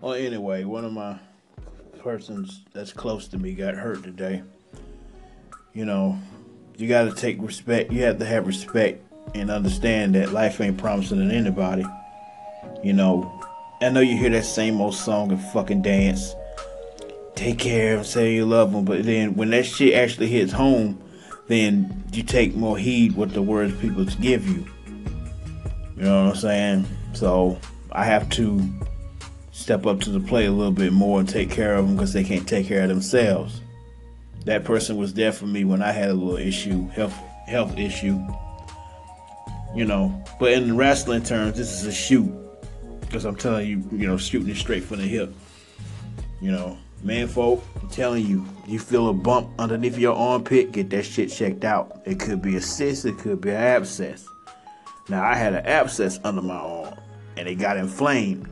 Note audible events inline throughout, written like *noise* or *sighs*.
Well, anyway, one of my persons that's close to me got hurt today. You know, you got to take respect. You have to have respect and understand that life ain't promising to anybody. You know, I know you hear that same old song and fucking dance. Take care of them, say you love them, but then when that shit actually hits home, then you take more heed what the words people give you. You know what I'm saying? So I have to step up to the plate a little bit more and take care of them because they can't take care of themselves. That person was there for me when I had a little issue, health health issue. You know, but in wrestling terms, this is a shoot because I'm telling you, you know, shooting it straight from the hip. You know, man, folk, I'm telling you, you feel a bump underneath your armpit, get that shit checked out. It could be a cyst, it could be an abscess. Now I had an abscess under my arm, and it got inflamed.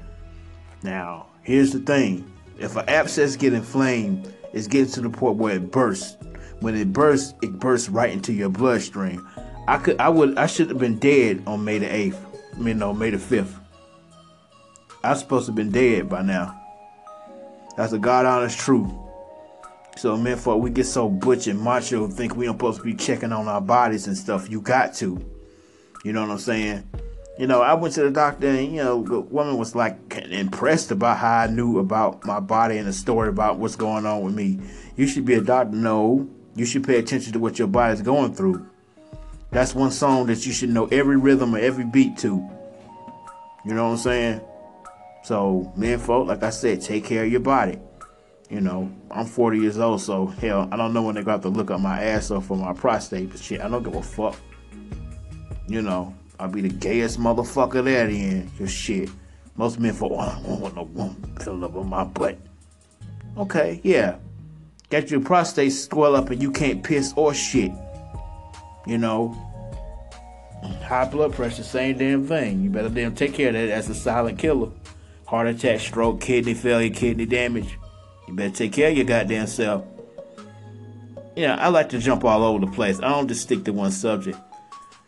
Now, here's the thing. If an abscess get inflamed, it's getting to the point where it bursts. When it bursts, it bursts right into your bloodstream. I could I would I should have been dead on May the 8th. I mean no, May the 5th. I was supposed to have been dead by now. That's a God honest truth. So man, for we get so butch and macho, think we don't supposed to be checking on our bodies and stuff. You got to. You know what I'm saying? You know, I went to the doctor and, you know, the woman was like impressed about how I knew about my body and the story about what's going on with me. You should be a doctor. No, you should pay attention to what your body's going through. That's one song that you should know every rhythm or every beat to. You know what I'm saying? So, men, folk, like I said, take care of your body. You know, I'm 40 years old, so hell, I don't know when they're to have to look up my ass off for my prostate, but shit, I don't give a fuck. You know, I'll be the gayest motherfucker there then. Your shit. Most men for, oh, *laughs* I don't want no woman filling up on my butt. Okay, yeah. Got your prostate swell up and you can't piss or shit. You know. High blood pressure, same damn thing. You better damn take care of that. That's a silent killer. Heart attack, stroke, kidney failure, kidney damage. You better take care of your goddamn self. Yeah, I like to jump all over the place. I don't just stick to one subject.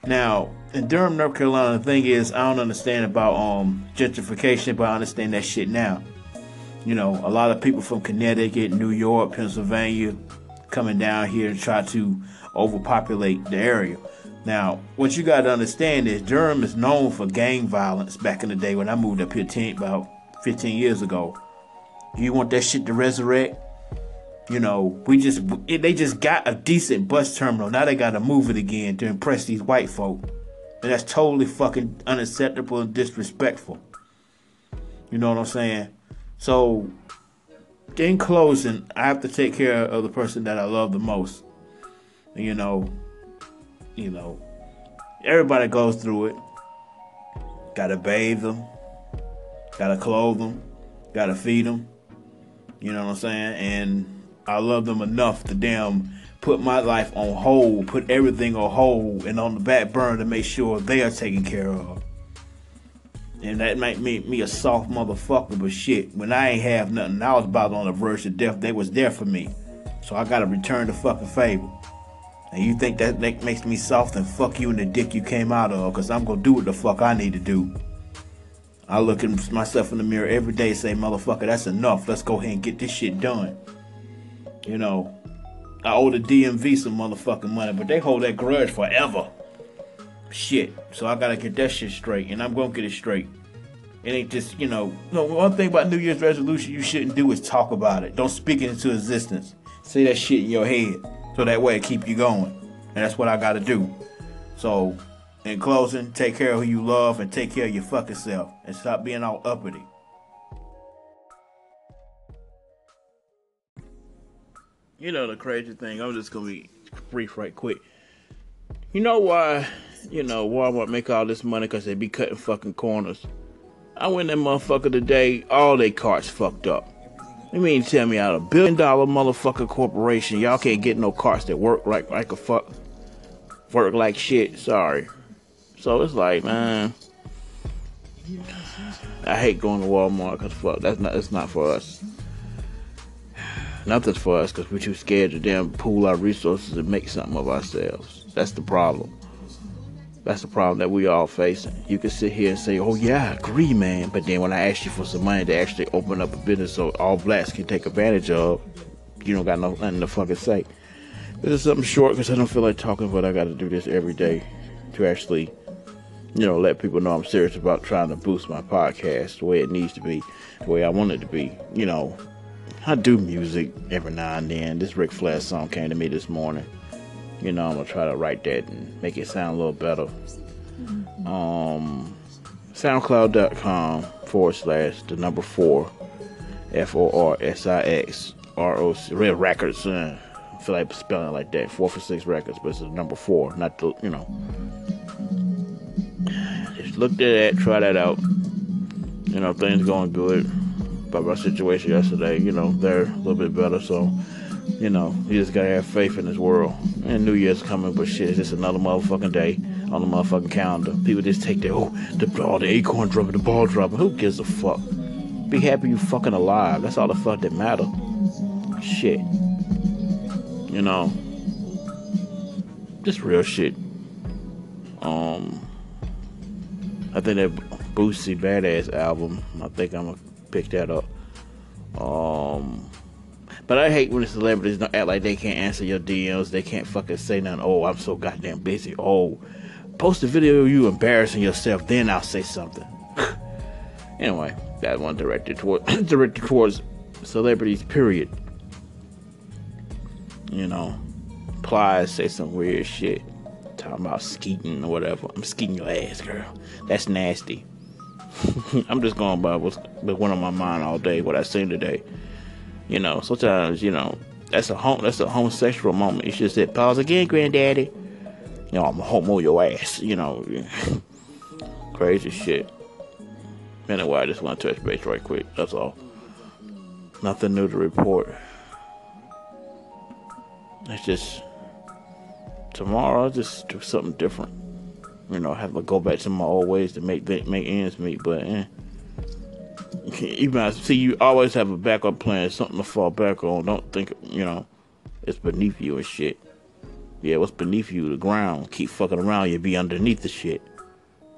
Now, in Durham, North Carolina, the thing is, I don't understand about um, gentrification, but I understand that shit now. You know, a lot of people from Connecticut, New York, Pennsylvania coming down here to try to overpopulate the area. Now, what you got to understand is Durham is known for gang violence back in the day when I moved up here 10, about 15 years ago. You want that shit to resurrect? You know, we just they just got a decent bus terminal. Now they got to move it again to impress these white folk, and that's totally fucking unacceptable and disrespectful. You know what I'm saying? So, in closing, I have to take care of the person that I love the most. You know, you know, everybody goes through it. Got to bathe them. Got to clothe them. Got to feed them. You know what I'm saying? And I love them enough to damn put my life on hold, put everything on hold and on the back burner to make sure they are taken care of. And that might make me a soft motherfucker, but shit, when I ain't have nothing, I was about on the verge of death. They was there for me. So I gotta return the fucking favor. And you think that, makes me soft and fuck you in the dick you came out of, cause I'm gonna do what the fuck I need to do. I look at myself in the mirror every day and say, motherfucker, that's enough. Let's go ahead and get this shit done. You know, I owe the DMV some motherfucking money, but they hold that grudge forever. Shit. So I gotta get that shit straight, and I'm gonna get it straight. It ain't just, you know, no, one thing about New Year's resolution you shouldn't do is talk about it. Don't speak it into existence. Say that shit in your head. So that way it keep you going. And that's what I gotta do. So, in closing, take care of who you love and take care of your fucking self. And stop being all uppity. You know the crazy thing. I'm just gonna be brief, right quick. You know why? You know Walmart make all this money because they be cutting fucking corners. I went that motherfucker today. All they carts fucked up. You mean tell me out a billion dollar motherfucker corporation, y'all can't get no carts that work like like a fuck, work like shit. Sorry. So it's like, man, I hate going to Walmart because fuck, that's not it's not for us. Nothing's for us because we're too scared to damn pool our resources and make something of ourselves. That's the problem. That's the problem that we all face. You can sit here and say, "Oh yeah, I agree, man," but then when I ask you for some money to actually open up a business so all blacks can take advantage of, you don't got no, nothing to fucking say. This is something short because I don't feel like talking, but I got to do this every day to actually, you know, let people know I'm serious about trying to boost my podcast the way it needs to be, the way I want it to be. You know, I do music every now and then. This Ric Flair song came to me this morning you know, I'm gonna try to write that and make it sound a little better. Um, SoundCloud.com forward slash the number four F O R S I X R O C Red Records. Uh, I feel like spelling it like that. Four for six records, but it's the number four, not the you know. Just look at that, try that out. You know, things going good. About my situation yesterday, you know, they're a little bit better, so you know, you just gotta have faith in this world. And New Year's coming, but shit, it's just another motherfucking day on the motherfucking calendar. People just take their, oh, the, all the acorn dropping, the ball dropping. Who gives a fuck? Be happy you fucking alive. That's all the fuck that matter. Shit. You know, just real shit. Um, I think that Boosie Badass album, I think I'm gonna pick that up. Um, but I hate when the celebrities don't act like they can't answer your DMs. They can't fucking say nothing. Oh, I'm so goddamn busy. Oh, post a video of you embarrassing yourself, then I'll say something. *laughs* anyway, that one directed toward *coughs* directed towards celebrities. Period. You know, Plies say some weird shit, talking about skeeting or whatever. I'm skeeting your ass, girl. That's nasty. *laughs* I'm just going by what's been on my mind all day, what I seen today. You know, sometimes you know that's a home that's a homosexual moment. You should say, "Pause again, granddaddy." You know, I'm a homo your ass. You know, *laughs* crazy shit. Anyway, I just want to touch base right quick. That's all. Nothing new to report. It's just tomorrow. I'll just do something different. You know, have to go back to my old ways to make make ends meet. But eh you see you always have a backup plan, something to fall back on. Don't think you know it's beneath you and shit. Yeah, what's beneath you? The ground. Keep fucking around, You'll be underneath the shit.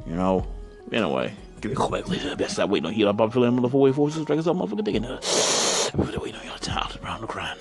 You know. Anyway, give me a call back later. Best I wait on you. I'm feeling motherfucker wait for just drag us up, motherfucker digging. *sighs* Waiting on your time around the grind.